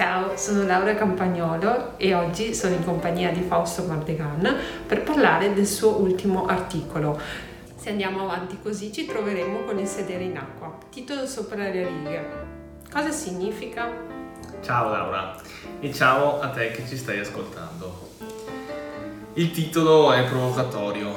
Ciao, sono Laura Campagnolo e oggi sono in compagnia di Fausto Mardegan per parlare del suo ultimo articolo. Se andiamo avanti così ci troveremo con il sedere in acqua. Titolo sopra le righe. Cosa significa? Ciao Laura e ciao a te che ci stai ascoltando. Il titolo è provocatorio,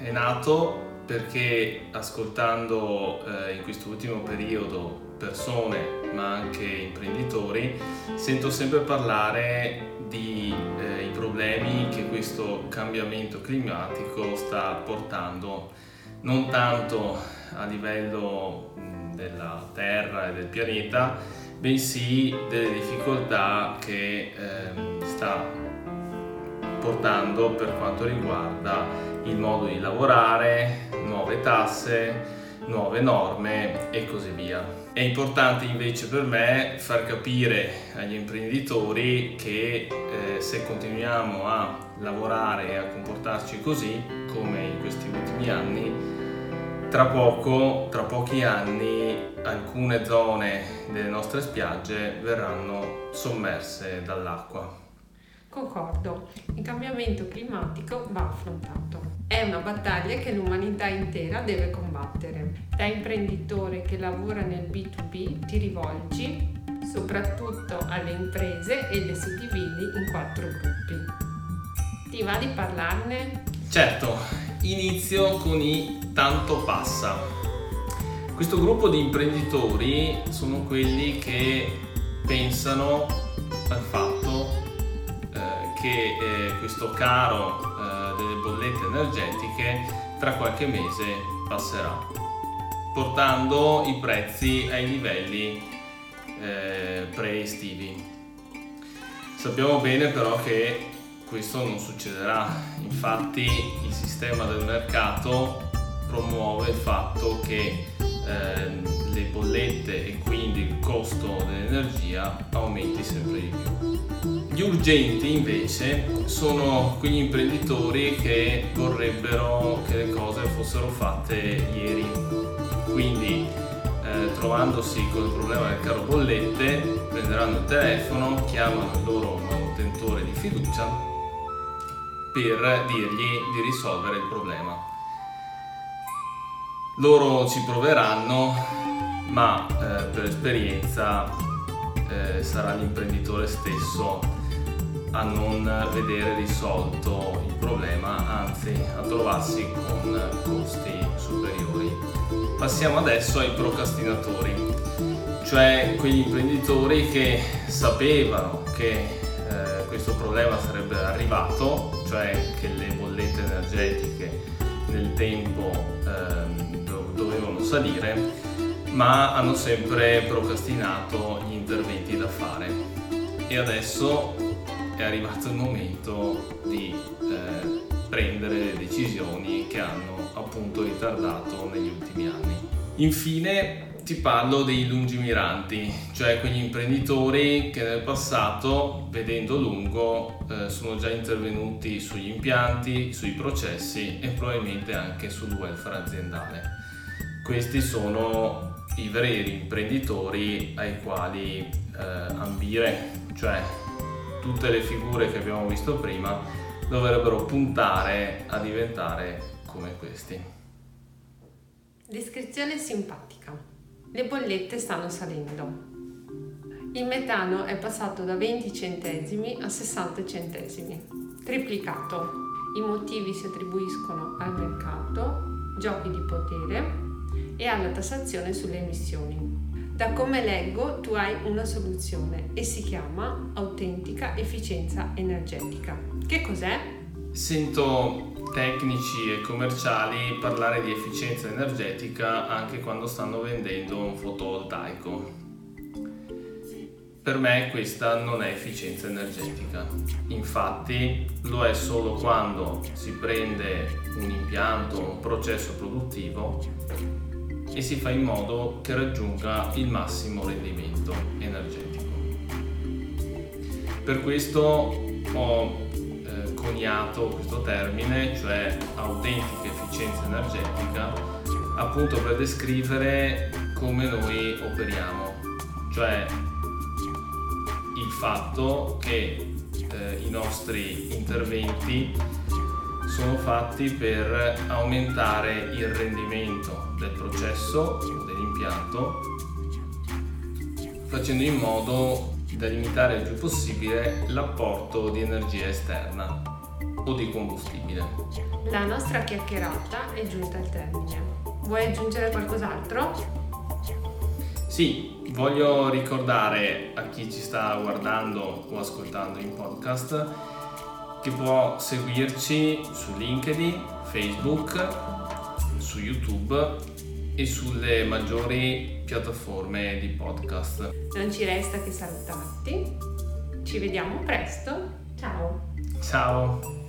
è nato perché ascoltando eh, in quest'ultimo periodo persone ma anche imprenditori sento sempre parlare di eh, i problemi che questo cambiamento climatico sta portando non tanto a livello della terra e del pianeta bensì delle difficoltà che eh, sta portando per quanto riguarda il modo di lavorare, nuove tasse, nuove norme e così via. È importante invece per me far capire agli imprenditori che eh, se continuiamo a lavorare e a comportarci così, come in questi ultimi anni, tra poco, tra pochi anni, alcune zone delle nostre spiagge verranno sommerse dall'acqua. Concordo, il cambiamento climatico va affrontato. È una battaglia che l'umanità intera deve combattere. Da imprenditore che lavora nel B2B ti rivolgi soprattutto alle imprese e le suddividi in quattro gruppi. Ti va di parlarne? Certo, inizio con i tanto passa. Questo gruppo di imprenditori sono quelli che pensano al fatto che eh, questo caro eh, bollette energetiche tra qualche mese passerà, portando i prezzi ai livelli eh, pre-estivi. Sappiamo bene però che questo non succederà, infatti il sistema del mercato promuove il fatto che eh, le bollette e quindi il costo dell'energia aumenti sempre di più. Gli urgenti invece sono quegli imprenditori che vorrebbero che le cose fossero fatte ieri, quindi eh, trovandosi con il problema del caro bollette prenderanno il telefono, chiamano il loro manutentore di fiducia per dirgli di risolvere il problema. Loro ci proveranno ma eh, per esperienza eh, sarà l'imprenditore stesso a non vedere risolto il problema, anzi a trovarsi con costi superiori. Passiamo adesso ai procrastinatori, cioè quegli imprenditori che sapevano che eh, questo problema sarebbe arrivato, cioè che le bollette energetiche nel tempo eh, dovevano salire ma hanno sempre procrastinato gli interventi da fare e adesso è arrivato il momento di eh, prendere decisioni che hanno appunto ritardato negli ultimi anni. Infine ti parlo dei lungimiranti, cioè quegli imprenditori che nel passato, vedendo lungo, eh, sono già intervenuti sugli impianti, sui processi e probabilmente anche sul welfare aziendale. Questi sono i veri imprenditori ai quali eh, ambire, cioè tutte le figure che abbiamo visto prima dovrebbero puntare a diventare come questi. Descrizione simpatica. Le bollette stanno salendo. Il metano è passato da 20 centesimi a 60 centesimi, triplicato. I motivi si attribuiscono al mercato, giochi di potere, e alla tassazione sulle emissioni. Da come leggo tu hai una soluzione e si chiama autentica efficienza energetica. Che cos'è? Sento tecnici e commerciali parlare di efficienza energetica anche quando stanno vendendo un fotovoltaico. Per me questa non è efficienza energetica, infatti lo è solo quando si prende un impianto, un processo produttivo e si fa in modo che raggiunga il massimo rendimento energetico. Per questo ho eh, coniato questo termine, cioè autentica efficienza energetica, appunto per descrivere come noi operiamo, cioè il fatto che eh, i nostri interventi sono fatti per aumentare il rendimento del processo o dell'impianto facendo in modo da limitare il più possibile l'apporto di energia esterna o di combustibile. La nostra chiacchierata è giunta al termine. Vuoi aggiungere qualcos'altro? Sì, voglio ricordare a chi ci sta guardando o ascoltando in podcast che può seguirci su LinkedIn, Facebook, su YouTube e sulle maggiori piattaforme di podcast. Non ci resta che salutarti. Ci vediamo presto. Ciao. Ciao.